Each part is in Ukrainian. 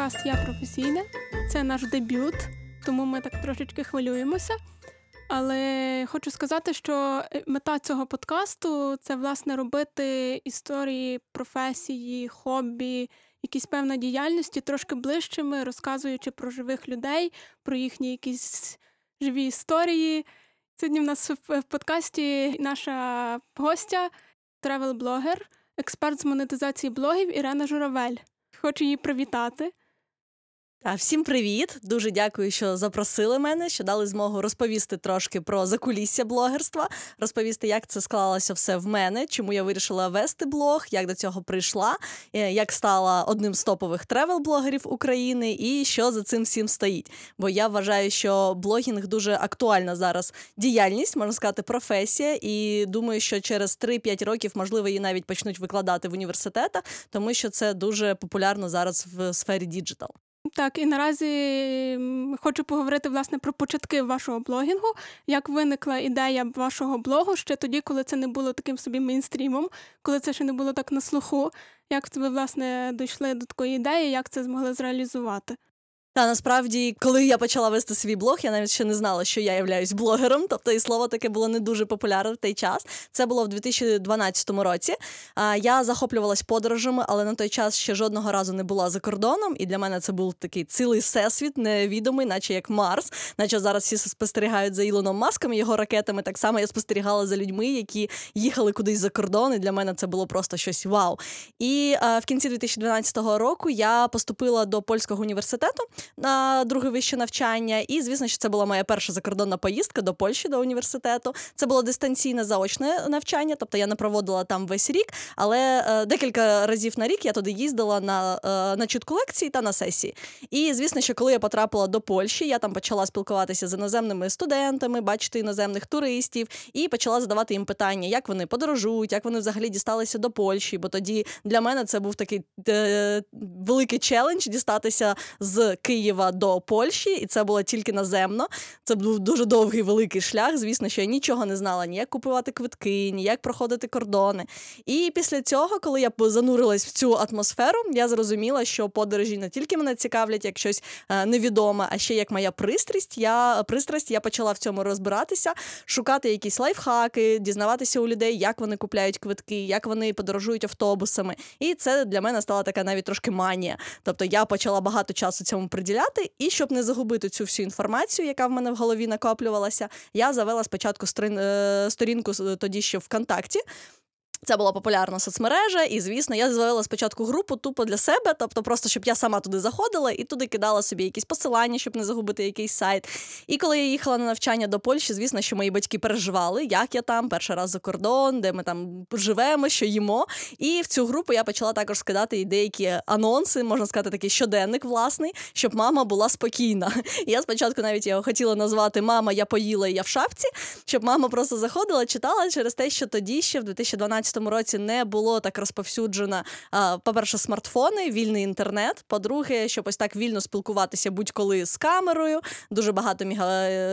подкаст Я професійна. Це наш дебют, тому ми так трошечки хвилюємося. Але хочу сказати, що е, мета цього подкасту це власне робити історії професії, хобі, якісь певна діяльності трошки ближчими, розказуючи про живих людей, про їхні якісь живі історії. Сьогодні в нас в подкасті наша гостя, тревел-блогер, експерт з монетизації блогів Ірена Журавель. Хочу її привітати. Всім привіт! Дуже дякую, що запросили мене, що дали змогу розповісти трошки про закулісся блогерства, розповісти, як це склалося все в мене, чому я вирішила вести блог, як до цього прийшла, е, як стала одним з топових тревел-блогерів України і що за цим всім стоїть. Бо я вважаю, що блогінг дуже актуальна зараз діяльність, можна сказати, професія. І думаю, що через 3-5 років, можливо, її навіть почнуть викладати в університетах, тому що це дуже популярно зараз в сфері діджитал. Так, і наразі хочу поговорити власне про початки вашого блогінгу. Як виникла ідея вашого блогу ще тоді, коли це не було таким собі мейнстрімом, коли це ще не було так на слуху? Як ви власне дійшли до такої ідеї, як це змогли зреалізувати? Та насправді, коли я почала вести свій блог, я навіть ще не знала, що я являюсь блогером. Тобто, і слово таке було не дуже популярне в той час. Це було в 2012 році. Я захоплювалась подорожами, але на той час ще жодного разу не була за кордоном. І для мене це був такий цілий всесвіт, невідомий, наче як Марс, наче зараз всі спостерігають за Ілоном Маском, його ракетами. Так само я спостерігала за людьми, які їхали кудись за кордон. І для мене це було просто щось вау. І в кінці 2012 року я поступила до польського університету на друге вище навчання. І, звісно, що це була моя перша закордонна поїздка до Польщі, до університету. Це було дистанційне заочне навчання, тобто я не проводила там весь рік, але е, декілька разів на рік я туди їздила на е, на чітку лекції та на сесії. І звісно, що коли я потрапила до Польщі, я там почала спілкуватися з іноземними студентами, бачити іноземних туристів, і почала задавати їм питання, як вони подорожують, як вони взагалі дісталися до Польщі. Бо тоді для мене це був такий е, великий челендж дістатися з Києва до Польщі, і це було тільки наземно. Це був дуже довгий великий шлях. Звісно, що я нічого не знала, ні як купувати квитки, ні як проходити кордони. І після цього, коли я занурилась в цю атмосферу, я зрозуміла, що подорожі не тільки мене цікавлять як щось е, невідоме, а ще як моя пристрасть. Я пристрасть, я почала в цьому розбиратися, шукати якісь лайфхаки, дізнаватися у людей, як вони купляють квитки, як вони подорожують автобусами. І це для мене стала така навіть трошки манія. Тобто я почала багато часу цьому приділяти, і щоб не загубити цю всю інформацію, яка в мене в голові накоплювалася, я завела спочатку е, сторінку тоді ще ВКонтакті. Це була популярна соцмережа, і звісно, я звела спочатку групу тупо для себе, тобто просто щоб я сама туди заходила і туди кидала собі якісь посилання, щоб не загубити якийсь сайт. І коли я їхала на навчання до Польщі, звісно, що мої батьки переживали, як я там, перший раз за кордон, де ми там живемо, що їмо. І в цю групу я почала також скидати і деякі анонси, можна сказати, такий щоденник власний, щоб мама була спокійна. Я спочатку навіть його хотіла назвати Мама, я поїла я в шапці, щоб мама просто заходила, читала через те, що тоді ще в 2012 2015 році не було так розповсюджено, по-перше, смартфони, вільний інтернет. По-друге, щоб ось так вільно спілкуватися будь-коли з камерою. Дуже багато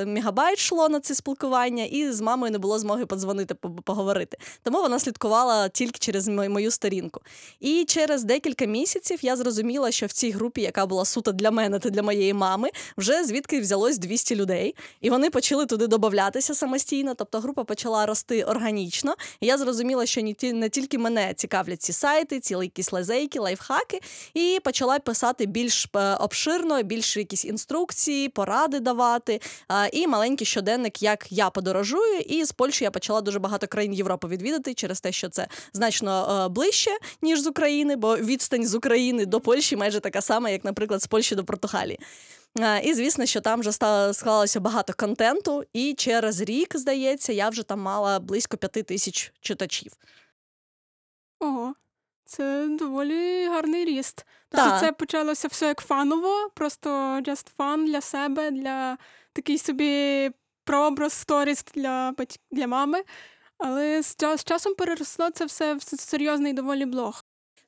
мегабайт йшло на це спілкування, і з мамою не було змоги подзвонити, поговорити. Тому вона слідкувала тільки через мою сторінку. І через декілька місяців я зрозуміла, що в цій групі, яка була суто для мене та для моєї мами, вже звідки взялось 200 людей, і вони почали туди додатися самостійно. Тобто група почала рости органічно. І я зрозуміла, що не тільки мене цікавлять ці сайти, ці якісь лазейки, лайфхаки, і почала писати більш е, обширно, більш якісь інструкції, поради давати. І маленький щоденник, як я подорожую. І з Польщі я почала дуже багато країн Європи відвідати через те, що це значно е, ближче, ніж з України, бо відстань з України до Польщі майже така сама, як, наприклад, з Польщі до Португалії. І звісно, що там вже склалося багато контенту, і через рік, здається, я вже там мала близько п'яти тисяч читачів. Ого, це доволі гарний ріст. Тобто це почалося все як фаново, просто just fun для себе, для такий собі прообраз сторіс для для мами. Але з часом переросло це все в серйозний доволі блог.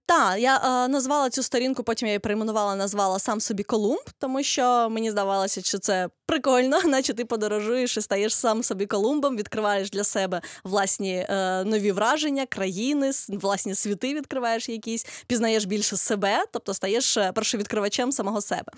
Так, я е, назвала цю сторінку, потім я її перейменувала, назвала сам собі Колумб, тому що мені здавалося, що це прикольно, наче ти подорожуєш і стаєш сам собі Колумбом, відкриваєш для себе власні е, нові враження, країни, власні світи відкриваєш якісь, пізнаєш більше себе, тобто стаєш е, першовідкривачем самого себе.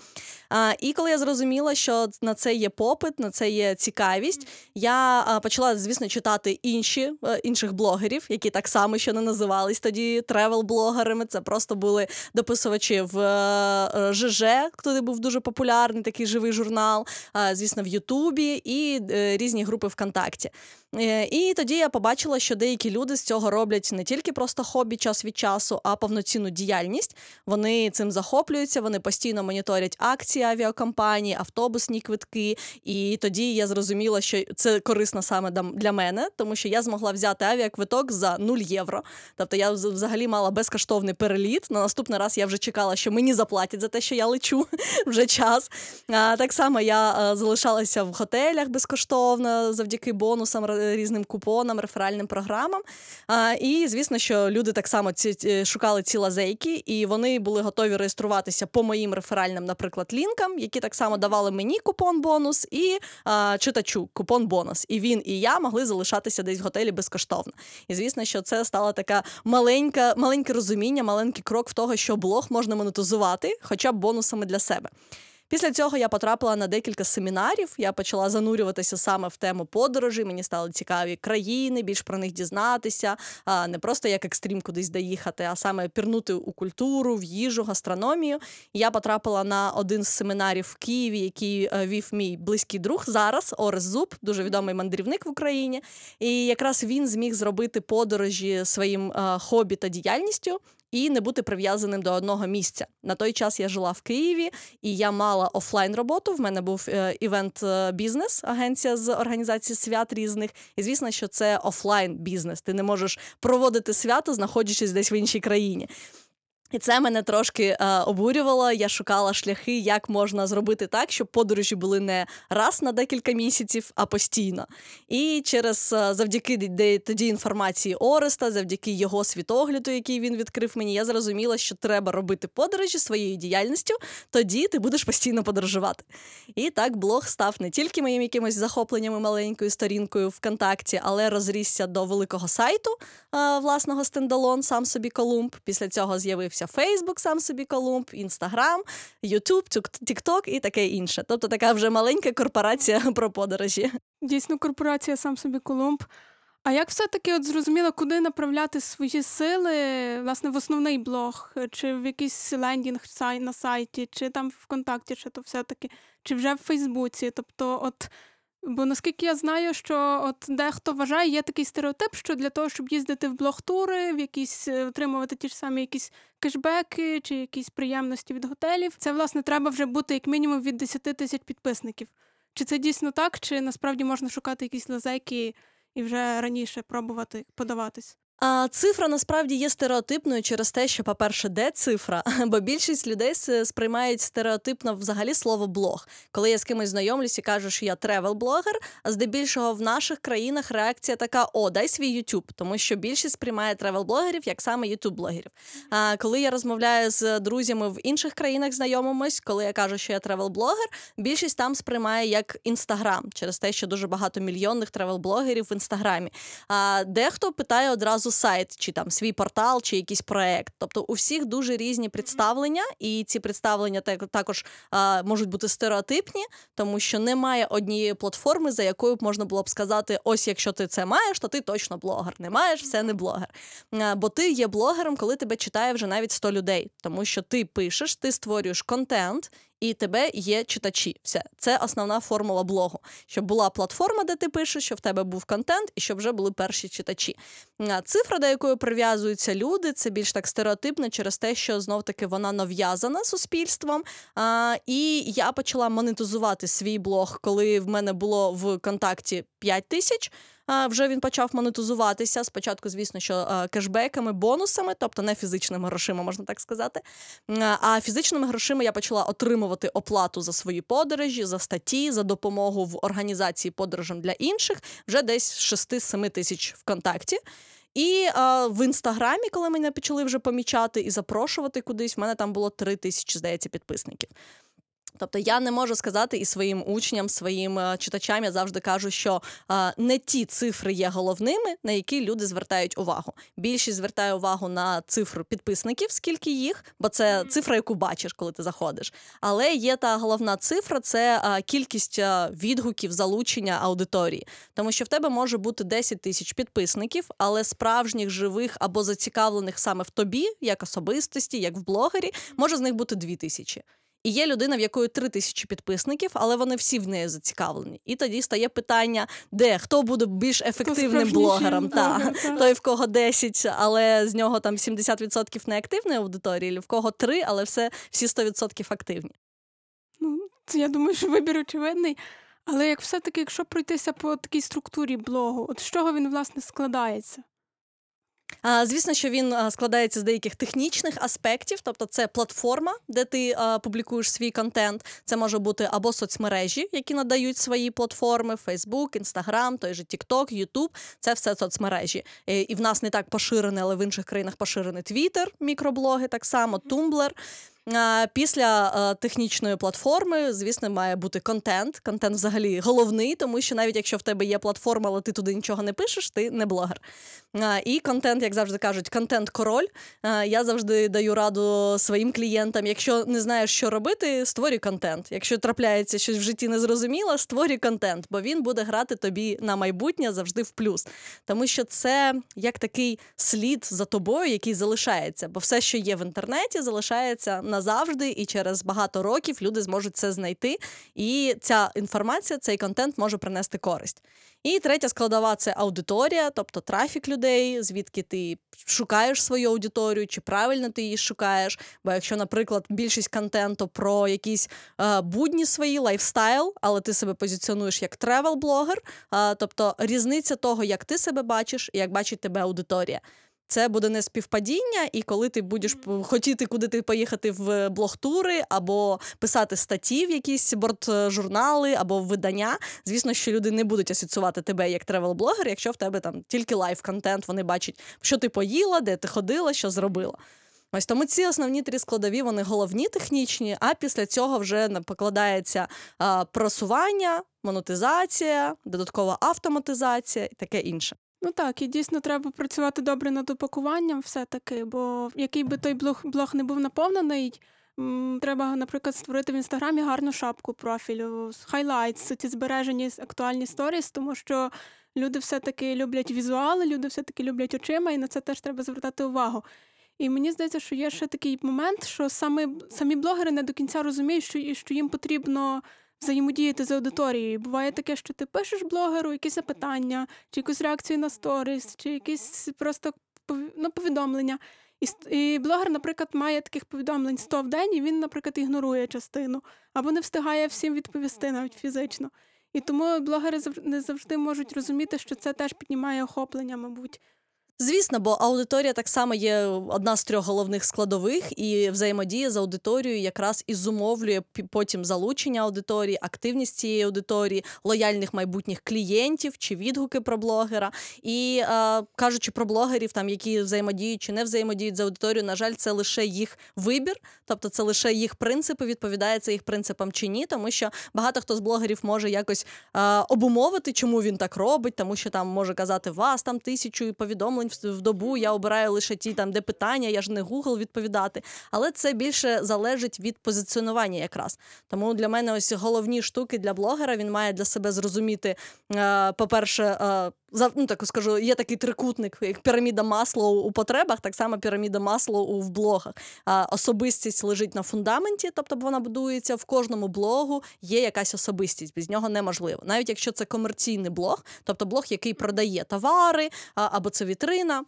А, І коли я зрозуміла, що на це є попит, на це є цікавість, я а, почала, звісно, читати інші е, інших блогерів, які так само ще не називались тоді тревел-блогерами. Це просто були дописувачі в е, ЖЖ, туди був дуже популярний такий живий журнал, звісно, в Ютубі і е, різні групи ВКонтакті. Е, і тоді я побачила, що деякі люди з цього роблять не тільки просто хобі час від часу, а повноцінну діяльність. Вони цим захоплюються, вони постійно моніторять акції авіакомпанії, автобусні квитки. І тоді я зрозуміла, що це корисно саме для мене, тому що я змогла взяти авіаквиток за 0 євро. Тобто я взагалі мала безкоштовний переліт. На наступний раз я вже чекала, що мені заплатять за те, що я лечу вже час. А, Так само я е, залишалася в готелях безкоштовно завдяки бонусам різним купонам, реферальним програмам. А, І звісно, що люди так само ці шукали ці лазейки, і вони були готові реєструватися по моїм реферальним, наприклад, лінкам, які так само давали мені купон бонус і а, читачу купон бонус. І він і я могли залишатися десь в готелі безкоштовно. І звісно, що це стала така маленька, маленьке розуміння, маленький крок в того, що блог можна монетизувати, хоча б бонусами для себе. Після цього я потрапила на декілька семінарів. Я почала занурюватися саме в тему подорожі. Мені стали цікаві країни, більш про них дізнатися, а не просто як екстрім кудись доїхати, а саме пірнути у культуру, в їжу, гастрономію. Я потрапила на один з семінарів в Києві, який е, вів мій близький друг зараз. Орес Зуб, дуже відомий мандрівник в Україні. І якраз він зміг зробити подорожі своїм е, хобі та діяльністю і не бути прив'язаним до одного місця. На той час я жила в Києві і я мала офлайн роботу. В мене був е, івент е, агенція з організації свят різних. І звісно, що це офлайн бізнес. Ти не можеш проводити свято, знаходячись десь в іншій країні. І це мене трошки е, обурювало. Я шукала шляхи, як можна зробити так, щоб подорожі були не раз на декілька місяців, а постійно. І через е, завдяки де, тоді інформації Ореста, завдяки його світогляду, який він відкрив мені, я зрозуміла, що треба робити подорожі своєю діяльністю, тоді ти будеш постійно подорожувати. І так блог став не тільки моїм якимось захопленням і маленькою сторінкою ВКонтакті, але розрісся до великого сайту е, власного standalone, сам собі Колумб. Після цього з'явився з'явився Фейсбук, сам собі Колумб, Інстаграм, Ютуб, Тікток і таке інше. Тобто така вже маленька корпорація про подорожі. Дійсно, корпорація сам собі Колумб. А як все-таки от зрозуміло, куди направляти свої сили, власне, в основний блог, чи в якийсь лендінг на сайті, чи там ВКонтакті, чи то все-таки, чи вже в Фейсбуці? Тобто, от Бо наскільки я знаю, що от дехто вважає, є такий стереотип, що для того, щоб їздити в блог-тури, в якісь е, отримувати ті ж самі якісь кешбеки чи якісь приємності від готелів, це власне треба вже бути як мінімум від 10 тисяч підписників. Чи це дійсно так, чи насправді можна шукати якісь лазейки і вже раніше пробувати подаватись? А цифра насправді є стереотипною через те, що, по-перше, де цифра, бо більшість людей сприймають стереотипно взагалі слово блог. Коли я з кимось знайомлюсь і кажу, що я тревел-блогер, а здебільшого в наших країнах реакція така: о, дай свій Ютуб, тому що більшість сприймає тревел-блогерів як саме ютуб-блогерів. А коли я розмовляю з друзями в інших країнах, знайомимось, коли я кажу, що я тревел-блогер, більшість там сприймає як інстаграм, через те, що дуже багато мільйонних тревел-блогерів в інстаграмі. А дехто питає одразу сайт, чи там свій портал, чи якийсь проект. Тобто у всіх дуже різні представлення, і ці представлення також а, можуть бути стереотипні, тому що немає однієї платформи, за якою б можна було б сказати: ось якщо ти це маєш, то ти точно блогер. Не маєш, все не блогер. А, бо ти є блогером, коли тебе читає вже навіть 100 людей, тому що ти пишеш, ти створюєш контент і тебе є читачі. Все це основна формула блогу. Щоб була платформа, де ти пишеш, щоб в тебе був контент, і щоб вже були перші читачі. Цифра, до якої прив'язуються люди, це більш так стереотипно через те, що знов таки вона нав'язана суспільством. А, І я почала монетизувати свій блог, коли в мене було в контакті 5 тисяч вже він почав монетизуватися. Спочатку, звісно, що кешбеками, бонусами, тобто не фізичними грошима, можна так сказати. А фізичними грошима я почала отримувати оплату за свої подорожі, за статті, за допомогу в організації подорожам для інших вже десь 6-7 тисяч ВКонтакті. І а, в інстаграмі, коли мене почали вже помічати і запрошувати кудись, в мене там було три тисячі, здається, підписників. Тобто я не можу сказати і своїм учням, своїм е, читачам, я завжди кажу, що е, не ті цифри є головними, на які люди звертають увагу. Більшість звертає увагу на цифру підписників, скільки їх, бо це цифра, яку бачиш, коли ти заходиш. Але є та головна цифра це е, кількість відгуків залучення аудиторії. Тому що в тебе може бути 10 тисяч підписників, але справжніх живих або зацікавлених саме в тобі, як особистості, як в блогері, може з них бути 2 тисячі. І є людина, в якої три тисячі підписників, але вони всі в неї зацікавлені. І тоді стає питання, де хто буде більш ефективним блогером, та блогер, так. той, в кого 10, але з нього там 70% неактивної аудиторії, в кого 3, але все всі 100% активні. Ну, це я думаю, що вибір очевидний. Але як все-таки, якщо пройтися по такій структурі блогу, от з чого він власне складається? Звісно, що він складається з деяких технічних аспектів, тобто це платформа, де ти публікуєш свій контент. Це може бути або соцмережі, які надають свої платформи: Facebook, Instagram, той же TikTok, YouTube. Це все соцмережі. І, і в нас не так поширене, але в інших країнах поширений Twitter, мікроблоги, так само Tumblr. Після технічної платформи, звісно, має бути контент. Контент взагалі головний, тому що навіть якщо в тебе є платформа, але ти туди нічого не пишеш, ти не блогер. І контент, як завжди кажуть, контент-король. Я завжди даю раду своїм клієнтам. Якщо не знаєш, що робити, створюй контент. Якщо трапляється щось в житті незрозуміло, створюй контент, бо він буде грати тобі на майбутнє завжди в плюс. Тому що це як такий слід за тобою, який залишається. Бо все, що є в інтернеті, залишається назавжди, і через багато років люди зможуть це знайти. І ця інформація, цей контент може принести користь. І третя складова це аудиторія, тобто трафік людей, звідки ти шукаєш свою аудиторію, чи правильно ти її шукаєш. Бо якщо, наприклад, більшість контенту про якісь е, будні свої лайфстайл, але ти себе позиціонуєш як тревел-блогер, е, тобто різниця того, як ти себе бачиш і як бачить тебе аудиторія. Це буде не співпадіння, і коли ти будеш хотіти куди ти поїхати в блогтури або писати статті в якісь бортжурнали або в видання. Звісно, що люди не будуть асоціювати тебе як тревел-блогер, якщо в тебе там тільки лайв-контент, вони бачать, що ти поїла, де ти ходила, що зробила. Ось тому ці основні три складові вони головні технічні, а після цього вже покладається а, просування, монетизація, додаткова автоматизація і таке інше. Ну так, і дійсно треба працювати добре над упакуванням все-таки, бо який би той блог, блог не був наповнений, треба, наприклад, створити в інстаграмі гарну шапку профілю, highlights, ці збережені актуальні сторіс, тому що люди все-таки люблять візуали, люди все-таки люблять очима, і на це теж треба звертати увагу. І мені здається, що є ще такий момент, що саме, самі блогери не до кінця розуміють, що, що їм потрібно взаємодіяти з аудиторією. Буває таке, що ти пишеш блогеру якісь запитання, чи якусь реакцію на сторіс, чи якісь просто ну, повідомлення. І, блогер, наприклад, має таких повідомлень 100 в день, і він, наприклад, ігнорує частину, або не встигає всім відповісти навіть фізично. І тому блогери не завжди можуть розуміти, що це теж піднімає охоплення, мабуть. Звісно, бо аудиторія так само є одна з трьох головних складових, і взаємодія з аудиторією якраз і зумовлює потім залучення аудиторії, активність цієї аудиторії, лояльних майбутніх клієнтів чи відгуки про блогера. І е, кажучи про блогерів, там які взаємодіють чи не взаємодіють з аудиторією, на жаль, це лише їх вибір, тобто це лише їх принципи, відповідає це їх принципам чи ні, тому що багато хто з блогерів може якось е, обумовити, чому він так робить, тому що там може казати вас там тисячу повідомлень в, добу. Я обираю лише ті, там де питання, я ж не Google відповідати. Але це більше залежить від позиціонування, якраз тому для мене ось головні штуки для блогера. Він має для себе зрозуміти, е, по-перше, е, ну так скажу, є такий трикутник, як піраміда Маслоу у потребах, так само піраміда Маслоу в блогах. А, особистість лежить на фундаменті, тобто вона будується в кожному блогу. Є якась особистість, без нього неможливо. Навіть якщо це комерційний блог, тобто блог, який продає товари, або це вітрина.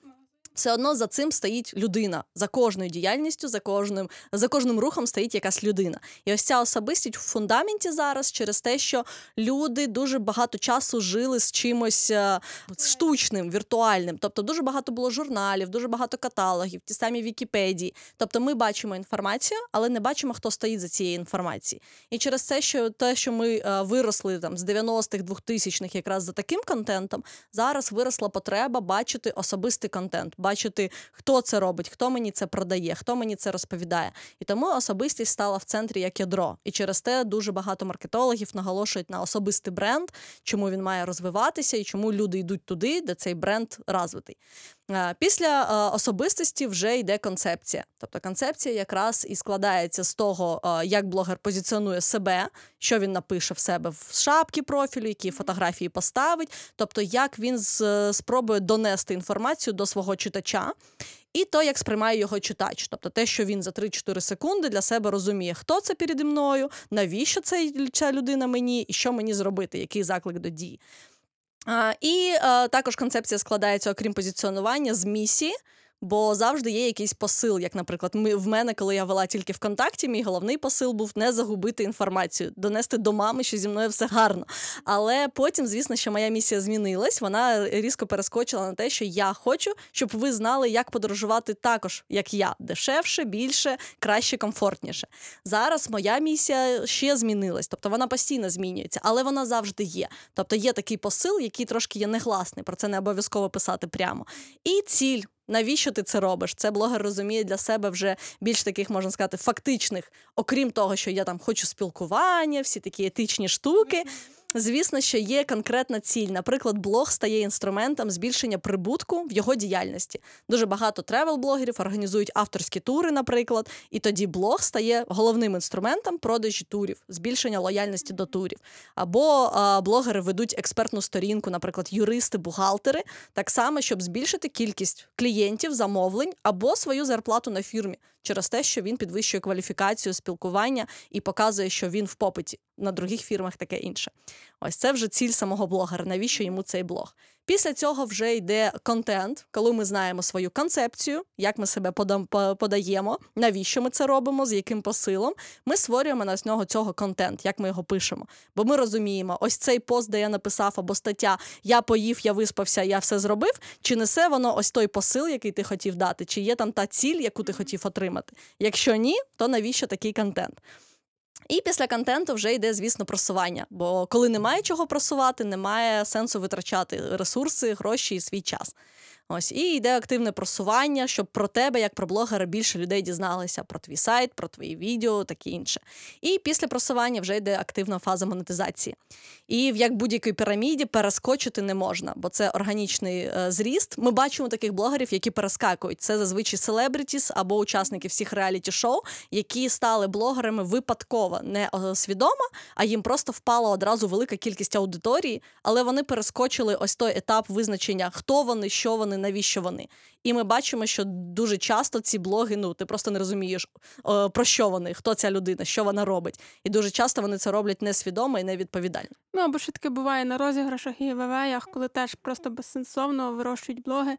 Все одно за цим стоїть людина. За кожною діяльністю, за кожним, за кожним рухом стоїть якась людина. І ось ця особистість в фундаменті зараз через те, що люди дуже багато часу жили з чимось е, штучним, віртуальним. Тобто дуже багато було журналів, дуже багато каталогів, ті самі Вікіпедії. Тобто ми бачимо інформацію, але не бачимо, хто стоїть за цією інформацією. І через те, що те, що ми е, виросли там з 90-х, 2000-х якраз за таким контентом, зараз виросла потреба бачити особистий контент, бачити, хто це робить, хто мені це продає, хто мені це розповідає. І тому особистість стала в центрі як ядро. І через те дуже багато маркетологів наголошують на особистий бренд, чому він має розвиватися і чому люди йдуть туди, де цей бренд розвитий. Е, Після е, особистості вже йде концепція. Тобто концепція якраз і складається з того, е, як блогер позиціонує себе, що він напише в себе в шапці профілю, які фотографії поставить, тобто як він спробує донести інформацію до свого читача. І то, як сприймає його читач, тобто те, що він за 3-4 секунди для себе розуміє, хто це переді мною, навіщо ця людина мені, і що мені зробити, який заклик до дії. І е, також концепція складається, окрім позиціонування, з місії. Бо завжди є якийсь посил. Як, наприклад, ми в мене, коли я вела тільки ВКонтакті, мій головний посил був не загубити інформацію, донести до мами, що зі мною все гарно. Але потім, звісно, що моя місія змінилась. Вона різко перескочила на те, що я хочу, щоб ви знали, як подорожувати також, як я, дешевше, більше, краще, комфортніше. Зараз моя місія ще змінилась, тобто вона постійно змінюється, але вона завжди є. Тобто є такий посил, який трошки є негласний, про це не обов'язково писати прямо. І ціль. Навіщо ти це робиш? Це блогер розуміє для себе вже більш таких, можна сказати, фактичних, окрім того, що я там хочу спілкування, всі такі етичні штуки. Звісно, що є конкретна ціль. Наприклад, блог стає інструментом збільшення прибутку в його діяльності. Дуже багато тревел-блогерів організують авторські тури, наприклад, і тоді блог стає головним інструментом продажі турів, збільшення лояльності до турів. Або а, блогери ведуть експертну сторінку, наприклад, юристи, бухгалтери, так само, щоб збільшити кількість клієнтів, замовлень або свою зарплату на фірмі через те, що він підвищує кваліфікацію спілкування і показує, що він в попиті на других фірмах таке інше. Ось це вже ціль самого блогера. Навіщо йому цей блог? Після цього вже йде контент, коли ми знаємо свою концепцію, як ми себе подаємо, навіщо ми це робимо, з яким посилом. Ми створюємо на нього цього контент, як ми його пишемо. Бо ми розуміємо, ось цей пост, де я написав, або стаття Я поїв, я виспався, я все зробив. Чи несе воно ось той посил, який ти хотів дати, чи є там та ціль, яку ти хотів отримати? Якщо ні, то навіщо такий контент? І після контенту вже йде, звісно, просування. Бо коли немає чого просувати, немає сенсу витрачати ресурси, гроші і свій час. Ось і йде активне просування, щоб про тебе, як про блогера, більше людей дізналися про твій сайт, про твої відео, таке інше. І після просування вже йде активна фаза монетизації. І в як будь-якій піраміді перескочити не можна, бо це органічний е, зріст. Ми бачимо таких блогерів, які перескакують. Це зазвичай селебритіс або учасники всіх реаліті-шоу, які стали блогерами випадково, не е, свідомо, а їм просто впала одразу велика кількість аудиторії, але вони перескочили ось той етап визначення, хто вони, що вони, навіщо вони. І ми бачимо, що дуже часто ці блоги, ну ти просто не розумієш е, про що вони, хто ця людина, що вона робить. І дуже часто вони це роблять несвідомо і невідповідально. Ну або що таке буває на розіграшах і вевеях, коли теж просто безсенсовно вирощують блоги.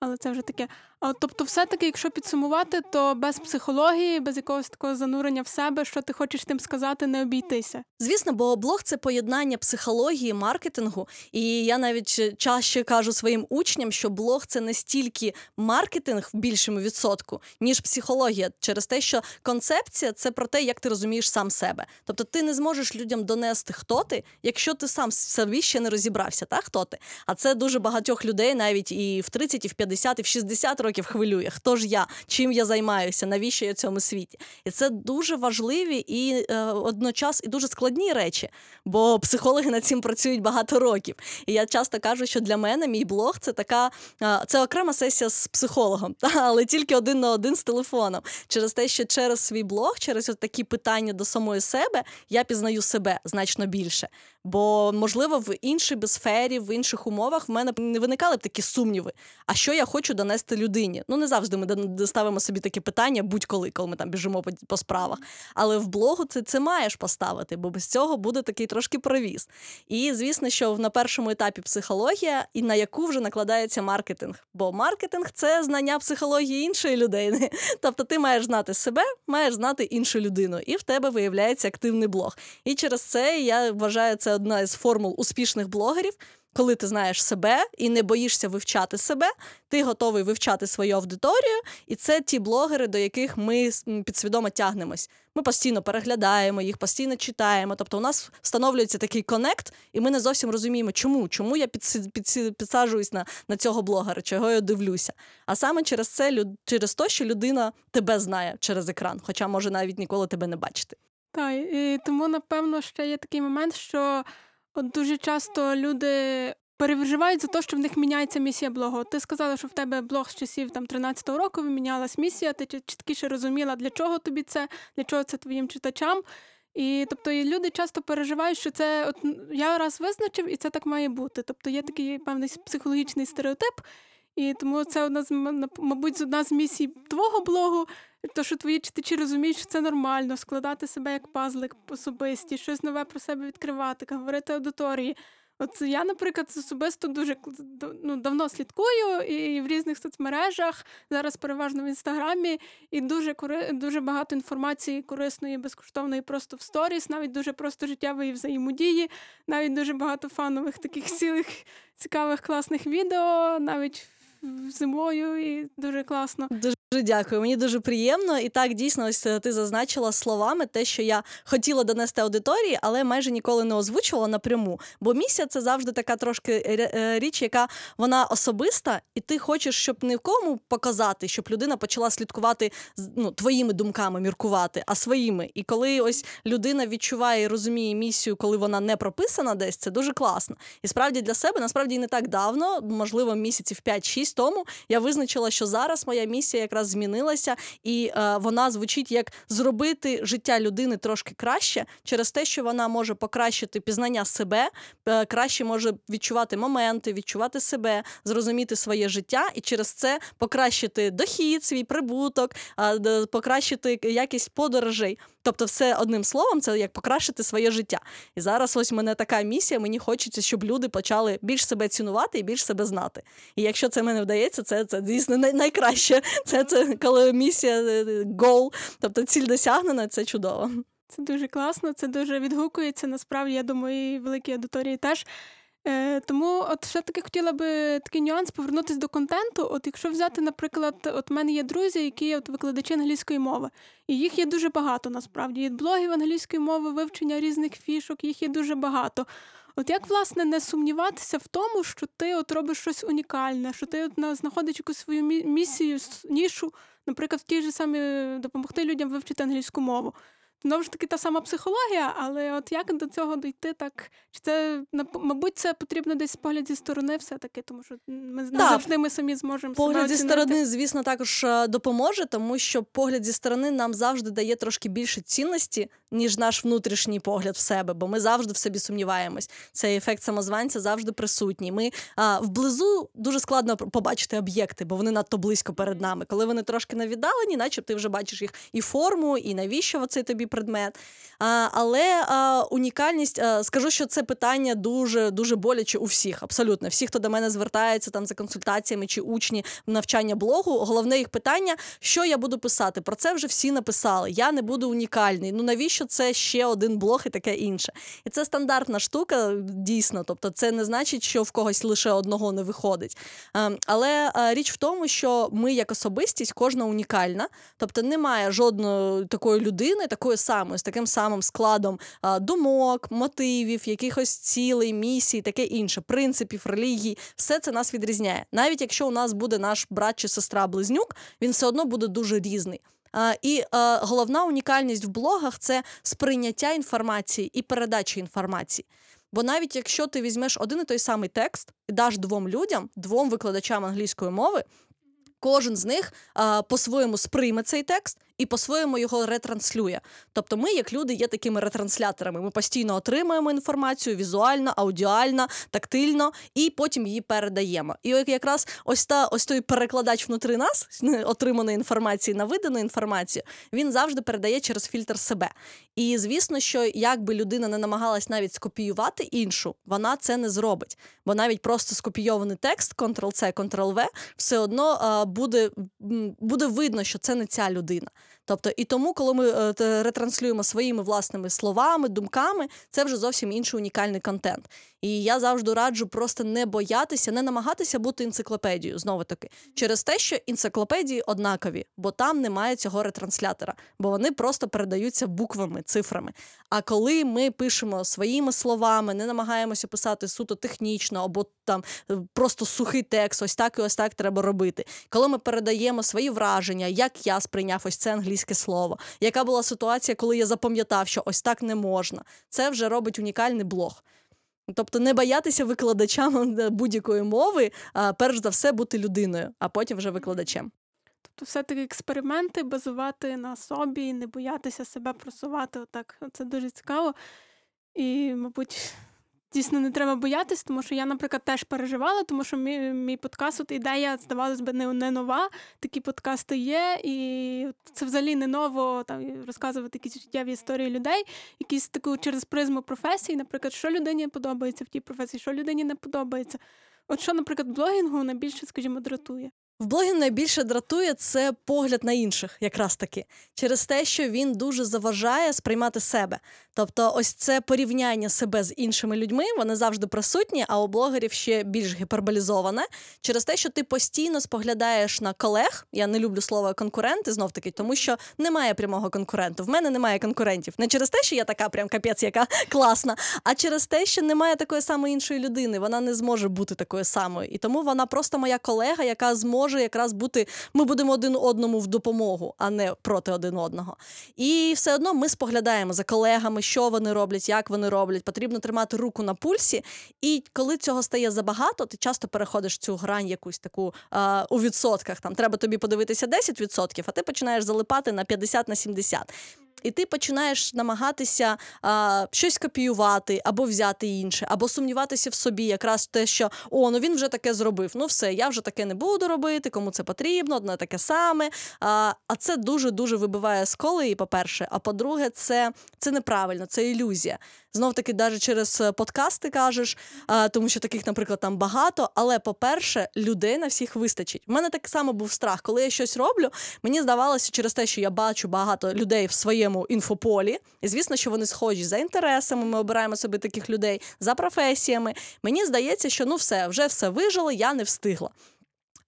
Але це вже таке. Тобто, все-таки, якщо підсумувати, то без психології, без якогось такого занурення в себе, що ти хочеш тим сказати, не обійтися. Звісно, бо блог це поєднання психології, маркетингу. І я навіть чаще кажу своїм учням, що блог це не стільки маркетинг в більшому відсотку, ніж психологія, через те, що концепція це про те, як ти розумієш сам себе. Тобто ти не зможеш людям донести, хто ти, якщо ти сам собі ще не розібрався, та хто ти. А це дуже багатьох людей, навіть і в 30, і в 50, і в 60 років хвилює. Хто ж я, чим я займаюся, навіщо я в цьому світі? І це дуже важливі і е, одночас і дуже складні речі, бо психологи над цим працюють багато років. І я часто кажу, що для мене мій блог це така е, це окрема сесія з психологом, та, але тільки один на один з телефоном. Через те, що через свій блог, через такі питання до самої себе, я пізнаю себе значно більше. Бо, можливо, в іншій сфері, в інших умовах в мене не виникали б такі сумніви. А що я хочу донести людині? Людині. Ну не завжди ми ставимо собі такі питання, будь-коли, коли ми там біжимо по, по справах. Але в блогу це, це маєш поставити, бо без цього буде такий трошки провіз. І звісно, що на першому етапі психологія, і на яку вже накладається маркетинг. Бо маркетинг це знання психології іншої людини. Тобто ти маєш знати себе, маєш знати іншу людину, і в тебе виявляється активний блог. І через це я вважаю це одна із формул успішних блогерів. Коли ти знаєш себе і не боїшся вивчати себе, ти готовий вивчати свою аудиторію, і це ті блогери, до яких ми підсвідомо тягнемось. Ми постійно переглядаємо їх, постійно читаємо. Тобто, у нас встановлюється такий конект, і ми не зовсім розуміємо, чому, чому я підсі- підсаджуюсь на, на цього блогера, чого я дивлюся. А саме через це люд- через те, що людина тебе знає через екран, хоча може навіть ніколи тебе не бачити. Так, і тому, напевно, ще є такий момент, що от дуже часто люди переживають за те, що в них міняється місія блогу. Ти сказала, що в тебе блог з часів там 13-го року мінялась місія, ти чіт- чіткіше розуміла, для чого тобі це, для чого це твоїм читачам. І тобто і люди часто переживають, що це от я раз визначив, і це так має бути. Тобто є такий певний психологічний стереотип, і тому це одна з мабуть одна з місій твого блогу. То, що твої читачі розуміють, що це нормально, складати себе як пазлик особисті, щось нове про себе відкривати, говорити аудиторії. От я, наприклад, особисто дуже ну, давно слідкую і в різних соцмережах, зараз переважно в інстаграмі, і дуже кори... дуже багато інформації корисної, безкоштовної, просто в сторіс, навіть дуже просто життєвої взаємодії, навіть дуже багато фанових таких цілих цікавих класних відео, навіть зимою, і дуже класно. Дуже дякую. Мені дуже приємно. І так дійсно, ось е, ти зазначила словами те, що я хотіла донести аудиторії, але майже ніколи не озвучувала напряму. Бо місія це завжди така трошки е, річ, яка вона особиста, і ти хочеш, щоб не кому показати, щоб людина почала слідкувати ну, твоїми думками, міркувати, а своїми. І коли ось людина відчуває і розуміє місію, коли вона не прописана десь, це дуже класно. І справді для себе насправді не так давно, можливо, місяців 5-6 тому, я визначила, що зараз моя місія якраз змінилася, і е, вона звучить як зробити життя людини трошки краще через те, що вона може покращити пізнання себе, е, краще може відчувати моменти, відчувати себе, зрозуміти своє життя, і через це покращити дохід, свій прибуток, а, покращити якість подорожей. Тобто, все одним словом, це як покращити своє життя. І зараз ось в мене така місія. Мені хочеться, щоб люди почали більш себе цінувати і більш себе знати. І якщо це мені вдається, це, це дійсно найкраще. Це, це коли місія е, е, тобто ціль досягнена, це чудово. Це дуже класно, це дуже відгукується. Насправді, я думаю, і великій аудиторії теж. Е, тому, от все таки хотіла би такий нюанс повернутися до контенту. От якщо взяти, наприклад, от в мене є друзі, які от викладачі англійської мови, і їх є дуже багато насправді. Є блогів англійської мови, вивчення різних фішок, їх є дуже багато. От як власне не сумніватися в тому, що ти от робиш щось унікальне, що ти от на- знаходиш якусь свою мі- місію, нішу, наприклад, в тій же самі допомогти людям вивчити англійську мову. Знову ж таки, та сама психологія, але от як до цього дійти, так чи це мабуть, це потрібно десь погляд зі сторони, все-таки, тому що ми не завжди ми самі зможемо себе Погляд зі сторони, звісно, також е, допоможе, тому що погляд зі сторони нам завжди дає трошки більше цінності, ніж наш внутрішній погляд в себе, бо ми завжди в собі сумніваємось. Цей ефект самозванця завжди присутній. Ми а, вблизу дуже складно побачити об'єкти, бо вони надто близько перед нами. Коли вони трошки на віддалені, наче ти вже бачиш їх і форму, і навіщо цей тобі предмет. А, але а, унікальність, а, скажу, що це питання дуже дуже боляче у всіх. Абсолютно, всі, хто до мене звертається там за консультаціями чи учні в навчання блогу. Головне їх питання, що я буду писати. Про це вже всі написали. Я не буду унікальний. Ну навіщо це ще один блог і таке інше? І це стандартна штука, дійсно. Тобто, це не значить, що в когось лише одного не виходить. Ем, Але е, річ в тому, що ми, як особистість, кожна унікальна, тобто немає жодної такої людини, такої самої, з таким самим складом думок, мотивів, якихось цілей, місій, таке інше, принципів, релігій. Все це нас відрізняє. Навіть якщо у нас буде наш брат чи сестра близнюк, він все одно буде дуже різний. А, і а, головна унікальність в блогах це сприйняття інформації і передача інформації. Бо навіть якщо ти візьмеш один і той самий текст і даш двом людям, двом викладачам англійської мови, кожен з них а, по-своєму сприйме цей текст і по-своєму його ретранслює. Тобто, ми, як люди, є такими ретрансляторами. Ми постійно отримуємо інформацію візуально, аудіально, тактильно, і потім її передаємо. І якраз ось та ось той перекладач внутри нас отриманої інформації на видану інформацію, він завжди передає через фільтр себе. І звісно, що як би людина не намагалась навіть скопіювати іншу, вона це не зробить. Бо навіть просто скопійований текст, Ctrl-C, Ctrl-V, все одно а, буде, буде видно, що це не ця людина. Тобто, і тому, коли ми е, ретранслюємо своїми власними словами, думками, це вже зовсім інший унікальний контент. І я завжди раджу просто не боятися, не намагатися бути енциклопедією знову таки, через те, що енциклопедії однакові, бо там немає цього ретранслятора, бо вони просто передаються буквами, цифрами. А коли ми пишемо своїми словами, не намагаємося писати суто технічно або там е, просто сухий текст, ось так і ось так треба робити. Коли ми передаємо свої враження, як я сприйняв ось це англійське слово, яка була ситуація, коли я запам'ятав, що ось так не можна, це вже робить унікальний блог. Тобто не боятися викладачам будь-якої мови, а перш за все бути людиною, а потім вже викладачем. Тобто, все-таки експерименти базувати на собі, не боятися себе просувати. Отак. Це дуже цікаво. І, мабуть, дійсно не треба боятися, тому що я, наприклад, теж переживала, тому що мій, мій подкаст, от ідея, здавалось би, не, не нова. Такі подкасти є, і це взагалі не ново там розказувати якісь життєві історії людей, якісь таку через призму професії, наприклад, що людині подобається в тій професії, що людині не подобається. От що, наприклад, блогінгу найбільше, скажімо, дратує. В блогі найбільше дратує це погляд на інших, якраз таки, через те, що він дуже заважає сприймати себе. Тобто, ось це порівняння себе з іншими людьми, вони завжди присутні, а у блогерів ще більш гіперболізоване, через те, що ти постійно споглядаєш на колег. Я не люблю слово конкуренти знов таки, тому що немає прямого конкуренту. В мене немає конкурентів. Не через те, що я така прям капець, яка класна, а через те, що немає такої самої іншої людини. Вона не зможе бути такою самою. І тому вона просто моя колега, яка зможе якраз бути. Ми будемо один одному в допомогу, а не проти один одного. І все одно ми споглядаємо за колегами, що вони роблять, як вони роблять. Потрібно тримати руку на пульсі. І коли цього стає забагато, ти часто переходиш цю грань якусь таку а, у відсотках. Там треба тобі подивитися 10%, а ти починаєш залипати на 50 на 70. І ти починаєш намагатися а, щось копіювати або взяти інше, або сумніватися в собі, якраз те, що о, ну він вже таке зробив. Ну все, я вже таке не буду робити, кому це потрібно, одне таке саме. А а це дуже дуже вибиває з колеї, по-перше. А по-друге, це, це неправильно, це ілюзія. Знов таки, навіть через подкасти кажеш, тому що таких, наприклад, там багато. Але, по-перше, людей на всіх вистачить. У мене так само був страх, коли я щось роблю. Мені здавалося, через те, що я бачу багато людей в своєму інфополі, і звісно, що вони схожі за інтересами. Ми обираємо собі таких людей за професіями. Мені здається, що ну все, вже все вижили, я не встигла.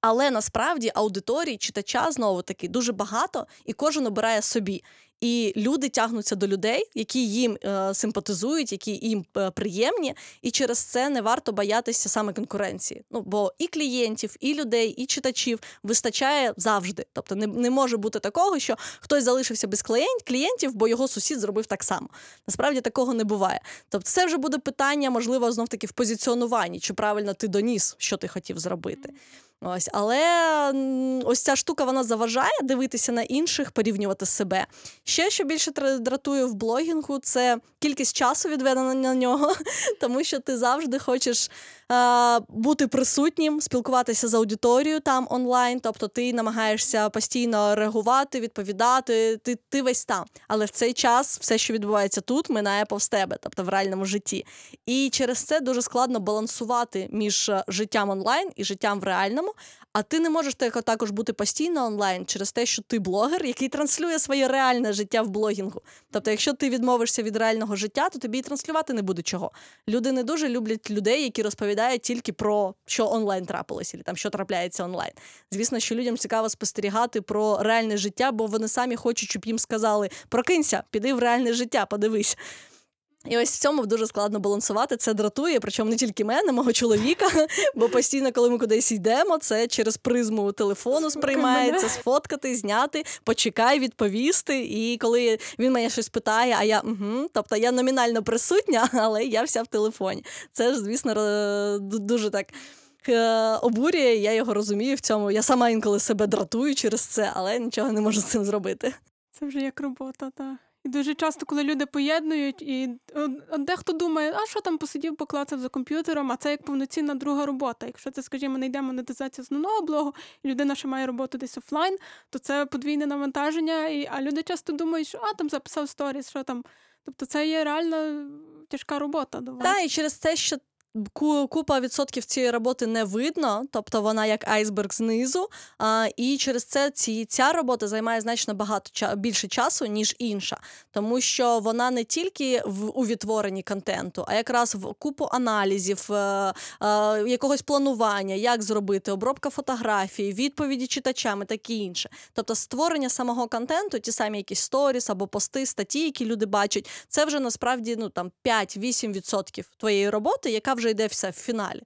Але насправді аудиторії читача знову таки дуже багато, і кожен обирає собі. І люди тягнуться до людей, які їм е, симпатизують, які їм е, приємні, і через це не варто боятися саме конкуренції. Ну бо і клієнтів, і людей, і читачів вистачає завжди. Тобто не, не може бути такого, що хтось залишився без клієнт, клієнтів, бо його сусід зробив так само. Насправді такого не буває. Тобто, це вже буде питання, можливо, знов таки в позиціонуванні, чи правильно ти доніс, що ти хотів зробити. Ось, але ось ця штука вона заважає дивитися на інших, порівнювати себе. Ще що більше дратує в блогінгу, це кількість часу відведена на нього, тому що ти завжди хочеш е, бути присутнім, спілкуватися з аудиторією там онлайн, тобто ти намагаєшся постійно реагувати, відповідати, ти, ти весь там. Але в цей час все, що відбувається тут, минає повз тебе, тобто в реальному житті. І через це дуже складно балансувати між е, життям онлайн і життям в реальному. А ти не можеш так- також бути постійно онлайн через те, що ти блогер, який транслює своє реальне життя в блогінгу. Тобто, якщо ти відмовишся від реального життя, то тобі і транслювати не буде чого. Люди не дуже люблять людей, які розповідають тільки про що онлайн трапилось, або що трапляється онлайн. Звісно, що людям цікаво спостерігати про реальне життя, бо вони самі хочуть, щоб їм сказали: прокинься, піди в реальне життя, подивись. І ось в цьому дуже складно балансувати. Це дратує, причому не тільки мене, мого чоловіка, бо постійно, коли ми кудись йдемо, це через призму телефону сприймається, сфоткати, зняти, почекай, відповісти. І коли він мене щось питає, а я угу, тобто я номінально присутня, але я вся в телефоні. Це ж, звісно, дуже так. е, Обурює, я його розумію в цьому. Я сама інколи себе дратую через це, але нічого не можу з цим зробити. Це вже як робота, так. І дуже часто, коли люди поєднують, і дехто думає, а що там посидів, поклацав за комп'ютером, а це як повноцінна друга робота. Якщо це, скажімо, не йде монетизація основного блогу, і людина ще має роботу десь офлайн, то це подвійне навантаження. І, а люди часто думають, що а там записав сторіс, що там. Тобто це є реально тяжка робота. доволі. Та і через те, що купа відсотків цієї роботи не видно, тобто вона як айсберг знизу. А, і через це ці, ця робота займає значно багато більше часу, ніж інша, тому що вона не тільки в у відтворенні контенту, а якраз в купу аналізів, е, е, якогось планування, як зробити, обробка фотографій, відповіді читачам і таке інше. Тобто створення самого контенту, ті самі якісь сторіс або пости, статті, які люди бачать, це вже насправді ну там 5-8% твоєї роботи, яка вже йде все в фіналі.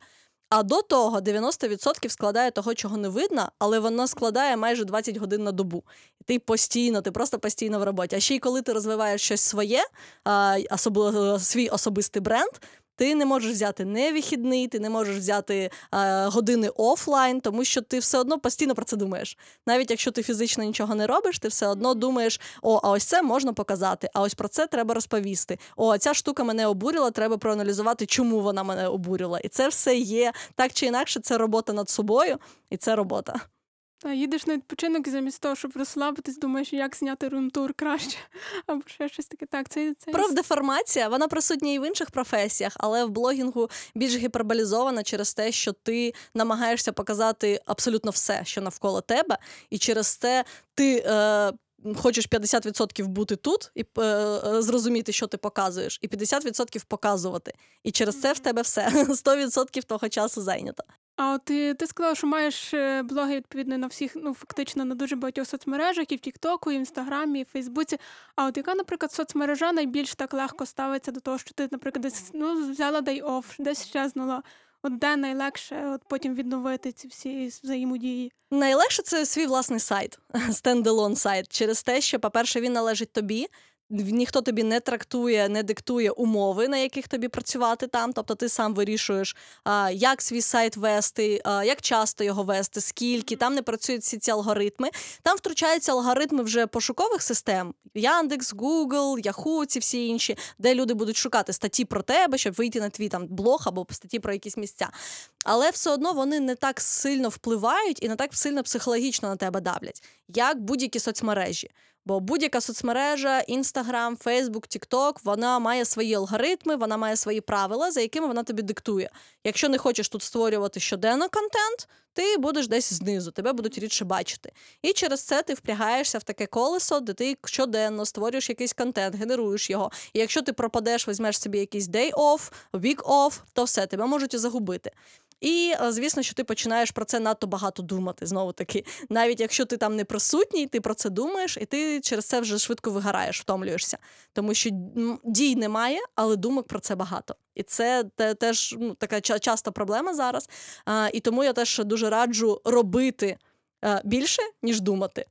А до того 90% складає того, чого не видно, але воно складає майже 20 годин на добу. Ти постійно, ти просто постійно в роботі. А ще й коли ти розвиваєш щось своє, особливо свій особистий бренд. Ти не можеш взяти не вихідний, ти не можеш взяти е, години офлайн, тому що ти все одно постійно про це думаєш. Навіть якщо ти фізично нічого не робиш, ти все одно думаєш: о, а ось це можна показати, а ось про це треба розповісти. О, а ця штука мене обурила, треба проаналізувати, чому вона мене обурила. І це все є так чи інакше, це робота над собою, і це робота. Та їдеш на відпочинок і замість того, щоб розслабитись, думаєш, як зняти румтур краще, або ще щось таке. Так, це, це Профдеформація, вона присутня і в інших професіях, але в блогінгу більш гіперболізована через те, що ти намагаєшся показати абсолютно все, що навколо тебе, і через це ти. Е- Хочеш 50% бути тут і е, е, зрозуміти, що ти показуєш, і 50% показувати. І через це в тебе все 100% того часу зайнято. А от ти, ти сказала, що маєш е, блоги відповідно на всіх, ну фактично на дуже багатьох соцмережах, і в Тіктоку, і в Інстаграмі, і в Фейсбуці. А от яка, наприклад, соцмережа найбільш так легко ставиться до того, що ти, наприклад, десь ну, взяла day off, десь щезнула. От де найлегше от потім відновити ці всі взаємодії? Найлегше це свій власний сайт, стенделон сайт, через те, що, по-перше, він належить тобі. Ніхто тобі не трактує, не диктує умови, на яких тобі працювати там. Тобто ти сам вирішуєш, як свій сайт вести, як часто його вести, скільки. Там не працюють всі ці алгоритми. Там втручаються алгоритми вже пошукових систем: Яндекс, Google, Yahoo, ці всі інші, де люди будуть шукати статті про тебе, щоб вийти на твій там блог або статті про якісь місця. Але все одно вони не так сильно впливають і не так сильно психологічно на тебе давлять, як будь-які соцмережі. Бо будь-яка соцмережа, Інстаграм, Фейсбук, Тікток, вона має свої алгоритми, вона має свої правила, за якими вона тобі диктує. Якщо не хочеш тут створювати щоденно контент, ти будеш десь знизу, тебе будуть рідше бачити. І через це ти впрягаєшся в таке колесо, де ти щоденно створюєш якийсь контент, генеруєш його. І якщо ти пропадеш, візьмеш собі якийсь day off, week off, то все, тебе можуть і загубити. І е, звісно, що ти починаєш про це надто багато думати. Знову таки, навіть якщо ти там не присутній, ти про це думаєш, і ти через це вже швидко вигораєш, втомлюєшся. Тому що дій немає, але думок про це багато. І це теж ну, така ча- часта проблема зараз. І тому я теж дуже раджу робити е, більше, ніж думати.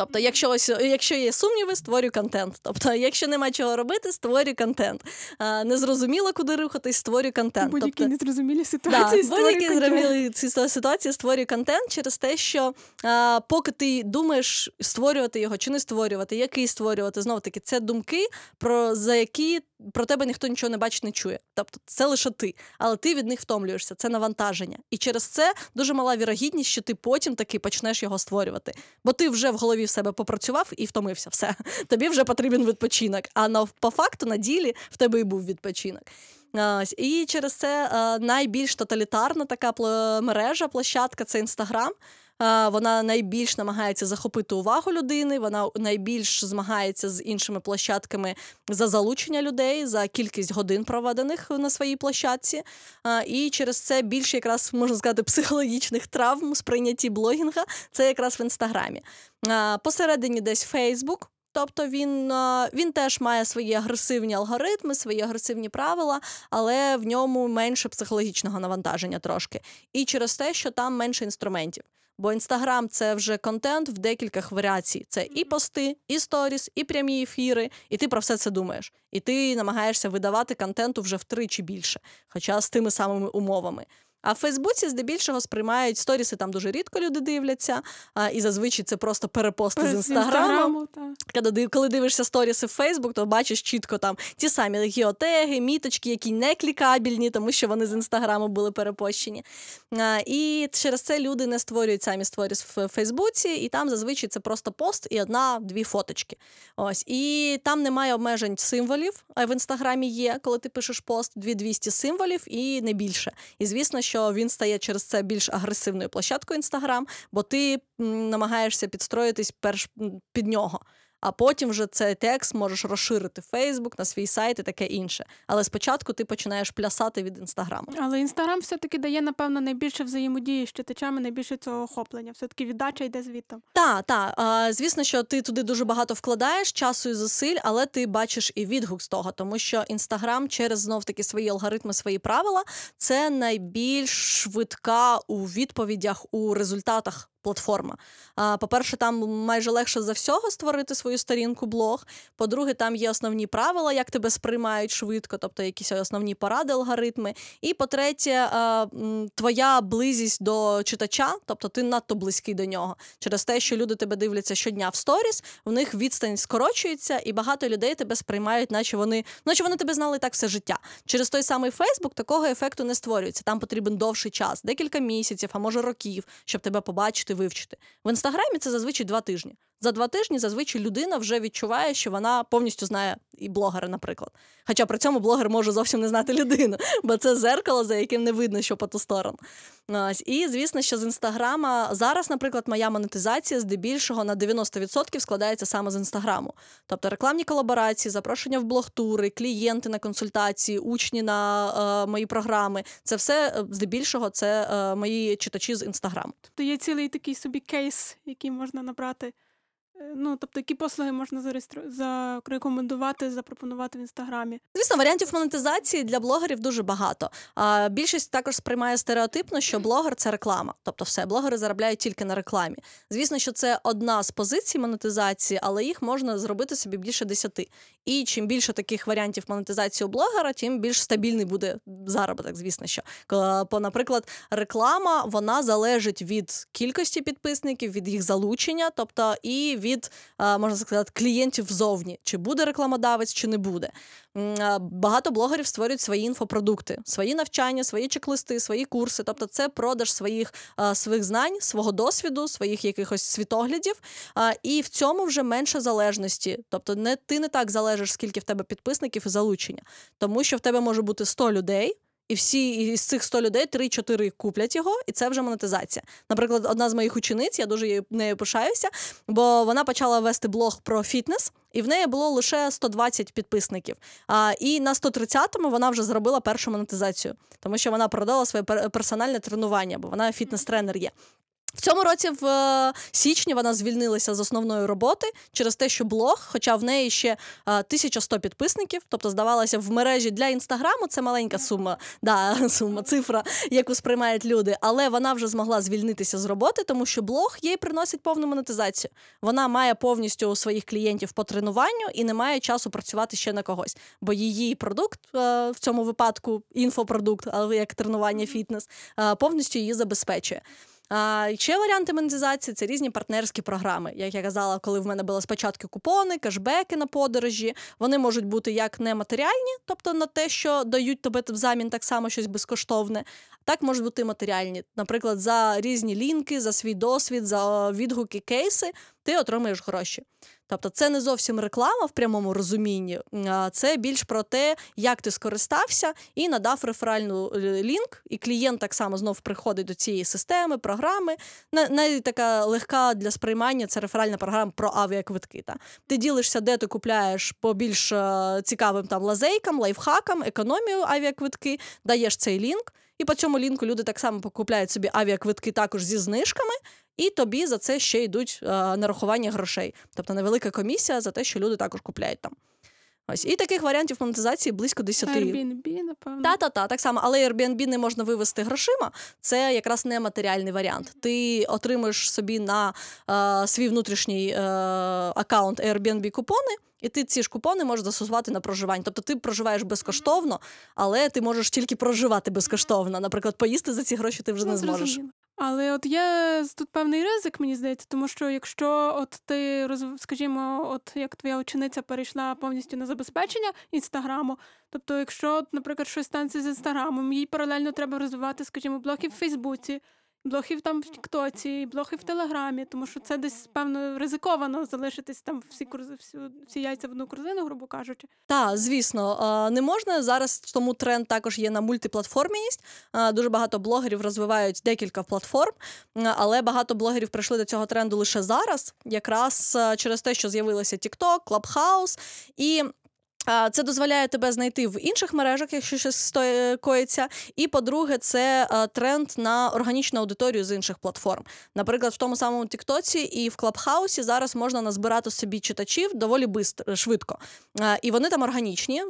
Тобто, якщо ось якщо є сумніви, створю контент. Тобто, якщо нема чого робити, створю контент. А, незрозуміло, куди рухатись, створю контент. Будь-які тобто, незрозумілі Да, ситуації. будь-які створюй зрозумілі ситуації створю контент через те, що а, поки ти думаєш створювати його чи не створювати, який створювати, знов таки, це думки, про за які про тебе ніхто нічого не бачить, не чує. Тобто це лише ти, але ти від них втомлюєшся, це навантаження. І через це дуже мала вірогідність, що ти потім таки почнеш його створювати. Бо ти вже в голові в себе попрацював і втомився. Все, тобі вже потрібен відпочинок. А на по факту на ділі в тебе і був відпочинок. І через це е, найбільш тоталітарна така мережа, площадка це Інстаграм. Вона найбільш намагається захопити увагу людини, вона найбільш змагається з іншими площадками за залучення людей, за кількість годин проведених на своїй площадці. І через це більше якраз можна сказати психологічних травм сприйнятті блогінга це якраз в інстаграмі. Посередині десь Фейсбук. Тобто він, він теж має свої агресивні алгоритми, свої агресивні правила, але в ньому менше психологічного навантаження трошки. І через те, що там менше інструментів. Бо інстаграм це вже контент в декількох варіацій. Це і пости, і сторіс, і прямі ефіри, і ти про все це думаєш. І ти намагаєшся видавати контенту вже втричі більше, хоча з тими самими умовами. А в Фейсбуці здебільшого сприймають сторіси, там дуже рідко люди дивляться, а, і зазвичай це просто перепости з інстаграму. та. Коли Коли дивишся сторіси в Фейсбук, то бачиш чітко там ті самі геотеги, міточки, які не клікабельні, тому що вони з інстаграму були перепощені. А, І через це люди не створюють самі сторіс в Фейсбуці, і там зазвичай це просто пост і одна-дві фоточки. Ось і там немає обмежень символів. А в інстаграмі є, коли ти пишеш пост, 2200 символів і не більше. І звісно, що він стає через це більш агресивною площадкою інстаграм, бо ти намагаєшся підстроїтись перш під нього. А потім вже цей текст можеш розширити в Фейсбук на свій сайт і таке інше. Але спочатку ти починаєш плясати від інстаграму. Але інстаграм все-таки дає, напевно, найбільше взаємодії з читачами, найбільше цього охоплення. Все-таки віддача йде звідти. Так, так. Звісно, що ти туди дуже багато вкладаєш часу і зусиль, але ти бачиш і відгук з того, тому що інстаграм через знов таки свої алгоритми, свої правила це найбільш швидка у відповідях у результатах. Платформа. А, По-перше, там майже легше за всього створити свою сторінку, блог. По-друге, там є основні правила, як тебе сприймають швидко, тобто якісь основні поради, алгоритми. І по-третє, твоя близість до читача, тобто ти надто близький до нього. Через те, що люди тебе дивляться щодня в сторіс, в них відстань скорочується, і багато людей тебе сприймають, наче вони, наче вони тебе знали так все життя. Через той самий Фейсбук такого ефекту не створюється. Там потрібен довший час, декілька місяців, а може років, щоб тебе побачити, вивчити. В інстаграмі це зазвичай два тижні. За два тижні зазвичай людина вже відчуває, що вона повністю знає і блогера, наприклад. Хоча при цьому блогер може зовсім не знати людину, бо це зеркало, за яким не видно, що по ту сторону. Ось. І звісно, що з інстаграма зараз, наприклад, моя монетизація здебільшого на 90% складається саме з інстаграму. Тобто рекламні колаборації, запрошення в блогтури, клієнти на консультації, учні на е, мої програми. Це все е, здебільшого це е, мої читачі з інстаграму. Тобто є цілий такий собі кейс, який можна набрати. Е, Ну, тобто, які послуги можна зареєстру... зарекомендувати, запропонувати в інстаграмі. Звісно, варіантів монетизації для блогерів дуже багато. А більшість також сприймає стереотипно, що блогер це реклама. Тобто, все блогери заробляють тільки на рекламі. Звісно, що це одна з позицій монетизації, але їх можна зробити собі більше десяти. І чим більше таких варіантів монетизації у блогера, тим більш стабільний буде заробіток. Звісно, що бо, наприклад, реклама вона залежить від кількості підписників, від їх залучення, тобто і від а, можна сказати клієнтів ззовні, чи буде рекламодавець, чи не буде. Багато блогерів створюють свої інфопродукти, свої навчання, свої чек-листи, свої курси. Тобто, це продаж своїх, своїх знань, свого досвіду, своїх якихось світоглядів. І в цьому вже менше залежності. Тобто, не ти не так залежиш, скільки в тебе підписників і залучення, тому що в тебе може бути 100 людей. І всі із цих 100 людей 3-4 куплять його, і це вже монетизація. Наприклад, одна з моїх учениць, я дуже нею пишаюся, бо вона почала вести блог про фітнес, і в неї було лише 120 підписників. А, і на 130-му вона вже зробила першу монетизацію, тому що вона продала своє пер- персональне тренування, бо вона фітнес-тренер є. В цьому році, в е, січні, вона звільнилася з основної роботи через те, що блог, хоча в неї ще е, 1100 підписників, тобто здавалося, в мережі для інстаграму це маленька сума, да, сума, цифра, яку сприймають люди. Але вона вже змогла звільнитися з роботи, тому що блог їй приносить повну монетизацію. Вона має повністю своїх клієнтів по тренуванню і не має часу працювати ще на когось. Бо її продукт е, в цьому випадку інфопродукт, але як тренування фітнес, е, повністю її забезпечує. А, ще варіанти монетизації це різні партнерські програми. Як я казала, коли в мене були спочатку купони, кешбеки на подорожі. Вони можуть бути як нематеріальні, тобто на те, що дають тобі взамін так само щось безкоштовне. Так можуть бути матеріальні. Наприклад, за різні лінки, за свій досвід, за відгуки, кейси, ти отримаєш гроші. Тобто, це не зовсім реклама в прямому розумінні, це більш про те, як ти скористався і надав реферальну е, лінк, і клієнт так само знов приходить до цієї системи, програми. На- Навіть така легка для сприймання це реферальна програма про авіаквитки. Та. Ти ділишся, де ти купляєш по більш е, цікавим там лазейкам, лайфхакам, економію авіаквитки, даєш цей лінк. І по цьому лінку люди так само покупляють собі авіаквитки також зі знижками, і тобі за це ще йдуть е, нарахування грошей. Тобто невелика комісія за те, що люди також купляють там. Ось і таких варіантів монетизації близько 10. Airbnb, напевно. Та, та, та, так само, але Airbnb не можна вивести грошима. Це якраз не матеріальний варіант. Ти отримуєш собі на е, свій внутрішній е, аккаунт Airbnb купони, і ти ці ж купони можеш застосувати на проживання. Тобто ти проживаєш безкоштовно, але ти можеш тільки проживати безкоштовно. Наприклад, поїсти за ці гроші ти вже Ну, не зможеш. Але от є тут певний ризик, мені здається, тому що якщо от ти скажімо, от як твоя учениця перейшла повністю на забезпечення інстаграму, тобто, якщо, наприклад, щось станеться з інстаграмом, їй паралельно треба розвивати, скажімо, блоки в Фейсбуці, блоги там в Тіктоці, блоги в Телеграмі, тому що це десь певно ризиковано залишитись там всі курзи, всі, всі яйця в одну корзину, грубо кажучи. Так, звісно, не можна зараз. Тому тренд також є на мультиплатформіність. Е, Дуже багато блогерів розвивають декілька платформ, але багато блогерів прийшли до цього тренду лише зараз, якраз через те, що з'явилися TikTok, Clubhouse і. Е, Це дозволяє тебе знайти в інших мережах, якщо щось сто- коїться. І по-друге, це е, тренд на органічну аудиторію з інших платформ. Наприклад, в тому самому Тіктоці і в Клабхаусі зараз можна назбирати собі читачів доволі бистро, швидко. Е, І вони там органічні, е,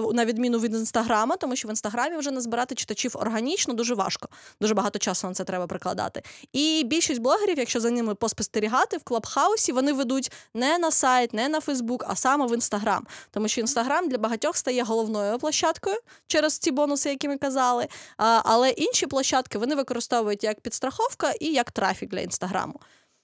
на відміну від інстаграма, тому що в інстаграмі вже назбирати читачів органічно дуже важко. Дуже багато часу на це треба прикладати. І більшість блогерів, якщо за ними поспостерігати в Клабхаусі, вони ведуть не на сайт, не на Фейсбук, а саме в інстаграм. Тому що інстаграм для багатьох стає головною площадкою через ці бонуси, які ми казали. Але інші площадки вони використовують як підстраховка і як трафік для інстаграму.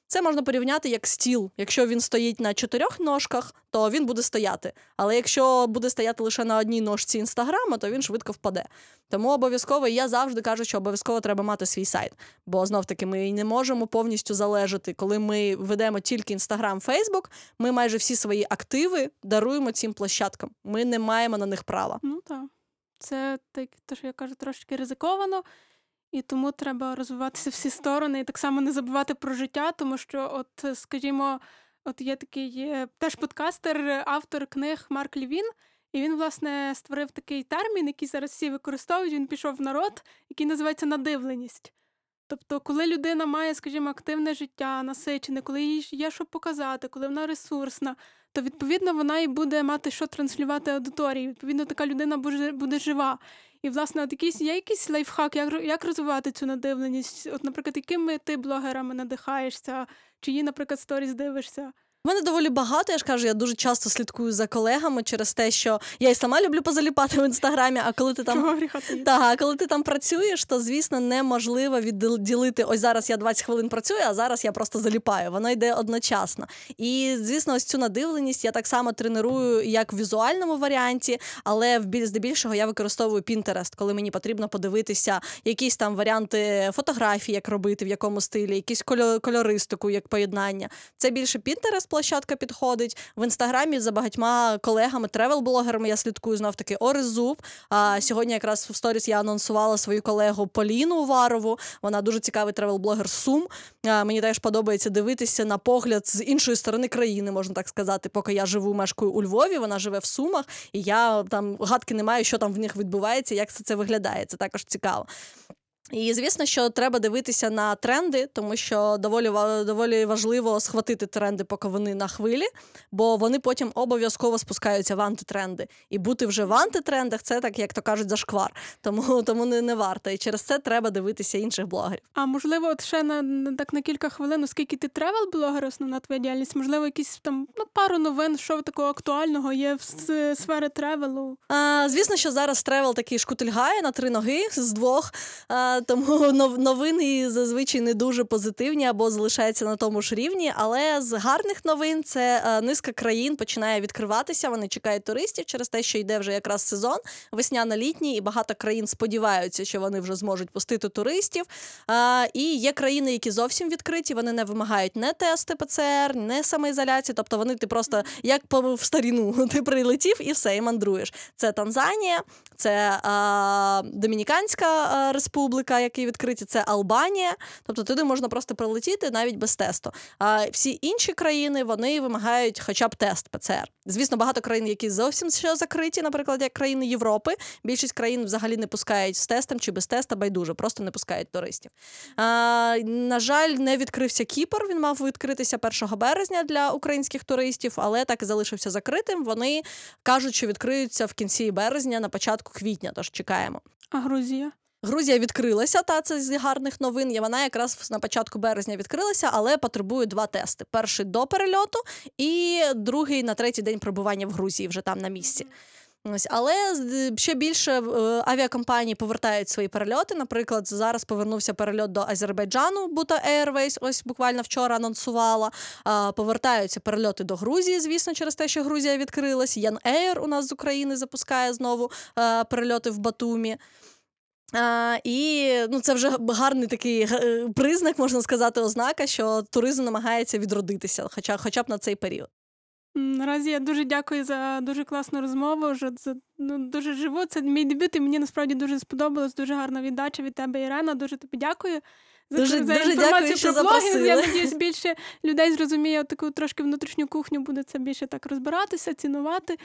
Це можна порівняти як стіл. Якщо він стоїть на чотирьох ножках, то він буде стояти. Але якщо буде стояти лише на одній ножці інстаграма, то він швидко впаде. Тому обов'язково я завжди кажу, що обов'язково треба мати свій сайт. Бо знов таки ми не можемо повністю залежати, коли ми ведемо тільки інстаграм, Фейсбук. Ми майже всі свої активи даруємо цим площадкам. Ми не маємо на них права. Ну так. Це так, те, що я кажу, трошки ризиковано, і тому треба розвиватися всі сторони, і так само не забувати про життя, тому що, от, скажімо, от є такий теж подкастер, автор книг Марк Лівін, і він, власне, створив такий термін, який зараз всі використовують. Він пішов в народ, який називається надивленість. Тобто, коли людина має, скажімо, активне життя, насичене, коли їй є що показати, коли вона ресурсна, то відповідно вона і буде мати що транслювати аудиторії. Відповідно, така людина буде жива. І, власне, от якісь є якийсь лайфхак, як, як розвивати цю надивленість? От, наприклад, якими ти блогерами надихаєшся, чиї, наприклад, сторіс дивишся? У мене доволі багато. Я ж кажу, я дуже часто слідкую за колегами через те, що я і сама люблю позаліпати в інстаграмі. А коли ти там? Так, коли ти там працюєш, то звісно неможливо відділити ось зараз я 20 хвилин працюю, а зараз я просто заліпаю. Воно йде одночасно. І звісно, ось цю надивленість я так само треную як в візуальному варіанті, але в біль здебільшого я використовую Pinterest, коли мені потрібно подивитися якісь там варіанти фотографій, як робити, в якому стилі, якісь кольо- кольористику, як поєднання. Це більше Pinterest площадка підходить. В інстаграмі за багатьма колегами, тревел-блогерами я слідкую знов таки сторіс. А сьогодні якраз в сторіс я анонсувала свою колегу Поліну Уварову. Вона дуже цікавий тревел-блогер з Сум. А, мені теж подобається дивитися на погляд з іншої сторони країни, можна так сказати. Поки я живу, мешкаю у Львові, вона живе в Сумах, і я там гадки не маю, що там в них відбувається, як це, це виглядає. Це також цікаво. І звісно, що треба дивитися на тренди, тому що доволі доволі важливо схватити тренди, поки вони на хвилі, бо вони потім обов'язково спускаються в антитренди. І бути вже в антитрендах це так, як то кажуть, зашквар. Тому тому не, не варто. І через це треба дивитися інших блогерів. А можливо, от ще на, на так на кілька хвилин, оскільки ти тревел-блогер, основна твоя діяльність, можливо, якісь там ну, пару новин, що такого актуального є в сфері тревелу. А, звісно, що зараз тревел такий шкутильгає на три ноги з двох, а, тому нов- новини зазвичай не дуже позитивні або залишаються на тому ж рівні. Але з гарних новин це низка країн починає відкриватися. Вони чекають туристів через те, що йде вже якраз сезон весняно-літній, і багато країн сподіваються, що вони вже зможуть пустити туристів. І є країни, які зовсім відкриті, вони не вимагають не тести ПЦР, не самоізоляції. Тобто вони ти просто як по в старіну ти прилетів і все, і мандруєш. Це Танзанія, це Домініканська Республіка. Ризика, які відкриті, це Албанія. Тобто туди можна просто прилетіти навіть без тесту. А всі інші країни вони вимагають хоча б тест ПЦР. Звісно, багато країн, які зовсім ще закриті, наприклад, як країни Європи. Більшість країн взагалі не пускають з тестом чи без теста, байдуже, просто не пускають туристів. А, на жаль, не відкрився Кіпр. Він мав відкритися 1 березня для українських туристів, але так і залишився закритим. Вони кажуть, що відкриються в кінці березня, на початку квітня. Тож чекаємо. А Грузія? Грузія відкрилася, та це з гарних новин. І вона якраз на початку березня відкрилася, але потребує два тести: перший до перельоту, і другий на третій день перебування в Грузії, вже там на місці. Ось, але ще більше е, авіакомпанії повертають свої перельоти. Наприклад, зараз повернувся перельот до Азербайджану, Бута Airways, ось буквально вчора анонсувала. Повертаються перельоти до Грузії, звісно, через те, що Грузія відкрилась. Ян Air у нас з України запускає знову е, перельоти в Батумі. А, і ну, це вже гарний такий е, признак, можна сказати, ознака, що туризм намагається відродитися, хоча, хоча б на цей період. Наразі я дуже дякую за дуже класну розмову. Вже за ну дуже живу. Це мій дебют, і мені насправді дуже сподобалось. Дуже гарна віддача від тебе, Ірена. Дуже тобі дякую. За, Дуже- за дуже інформацію дякую, про блогінг. запросили. Я надіюсь, більше людей зрозуміє таку трошки внутрішню кухню, буде це більше так розбиратися, цінувати.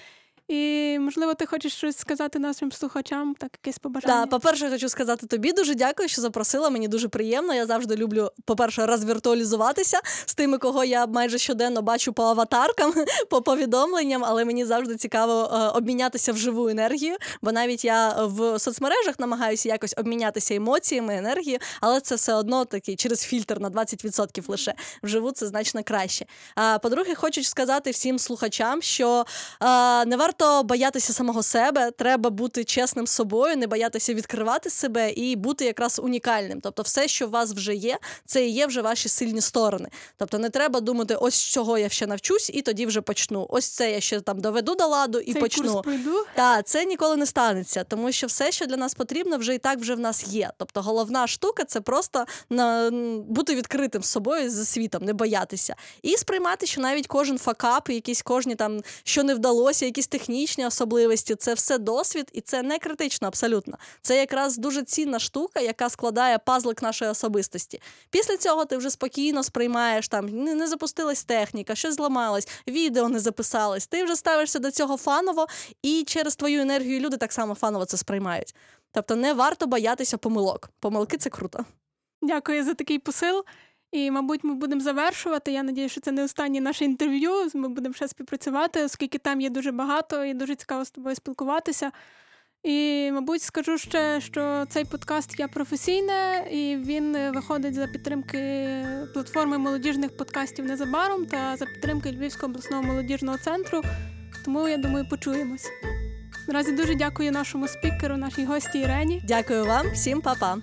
І можливо, ти хочеш щось сказати нашим слухачам, так якесь побажання. Так, по-перше, хочу сказати тобі дуже дякую, що запросила. Мені дуже приємно. Я завжди люблю, по-перше, розвіртуалізуватися з тими, кого я майже щоденно бачу по аватаркам, по повідомленням, але мені завжди цікаво е, обмінятися в живу енергію. Бо навіть я в соцмережах намагаюся якось обмінятися емоціями, енергією, але це все одно такий через фільтр на 20% лише. Вживу це значно краще. А по-друге, хочу сказати всім слухачам, що не варто боятися самого себе, треба бути чесним з собою, не боятися відкривати себе і бути якраз унікальним. Тобто, все, що у вас вже є, це і є вже ваші сильні сторони. Тобто, не треба думати, ось чого я ще навчусь, і тоді вже почну. Ось це я ще там доведу до ладу і Цей почну. курс пройду. Так, це ніколи не станеться, тому що все, що для нас потрібно, вже і так вже в нас є. Тобто головна штука це просто на, бути відкритим з собою з світом, не боятися. І сприймати, що навіть кожен факап, якісь кожні там, що не вдалося, якісь технічні особливості, це все досвід, і це не критично абсолютно. Це якраз дуже цінна штука, яка складає пазлик нашої особистості. Після цього ти вже спокійно сприймаєш там, не, не запустилась техніка, щось зламалось, відео не записалось. Ти вже ставишся до цього фаново, і через твою енергію люди так само фаново це сприймають. Тобто не варто боятися помилок. Помилки це круто. Дякую за такий посил. І, мабуть, ми будемо завершувати. Я надію, що це не останнє наше інтерв'ю. Ми будемо ще співпрацювати, оскільки там є дуже багато і дуже цікаво з тобою спілкуватися. І, мабуть, скажу ще, що цей подкаст є професійне, і він виходить за підтримки платформи молодіжних подкастів незабаром та за підтримки Львівського обласного молодіжного центру. Тому я думаю, почуємось. Наразі дуже дякую нашому спікеру, нашій гості Ірені. Дякую вам, всім па-па.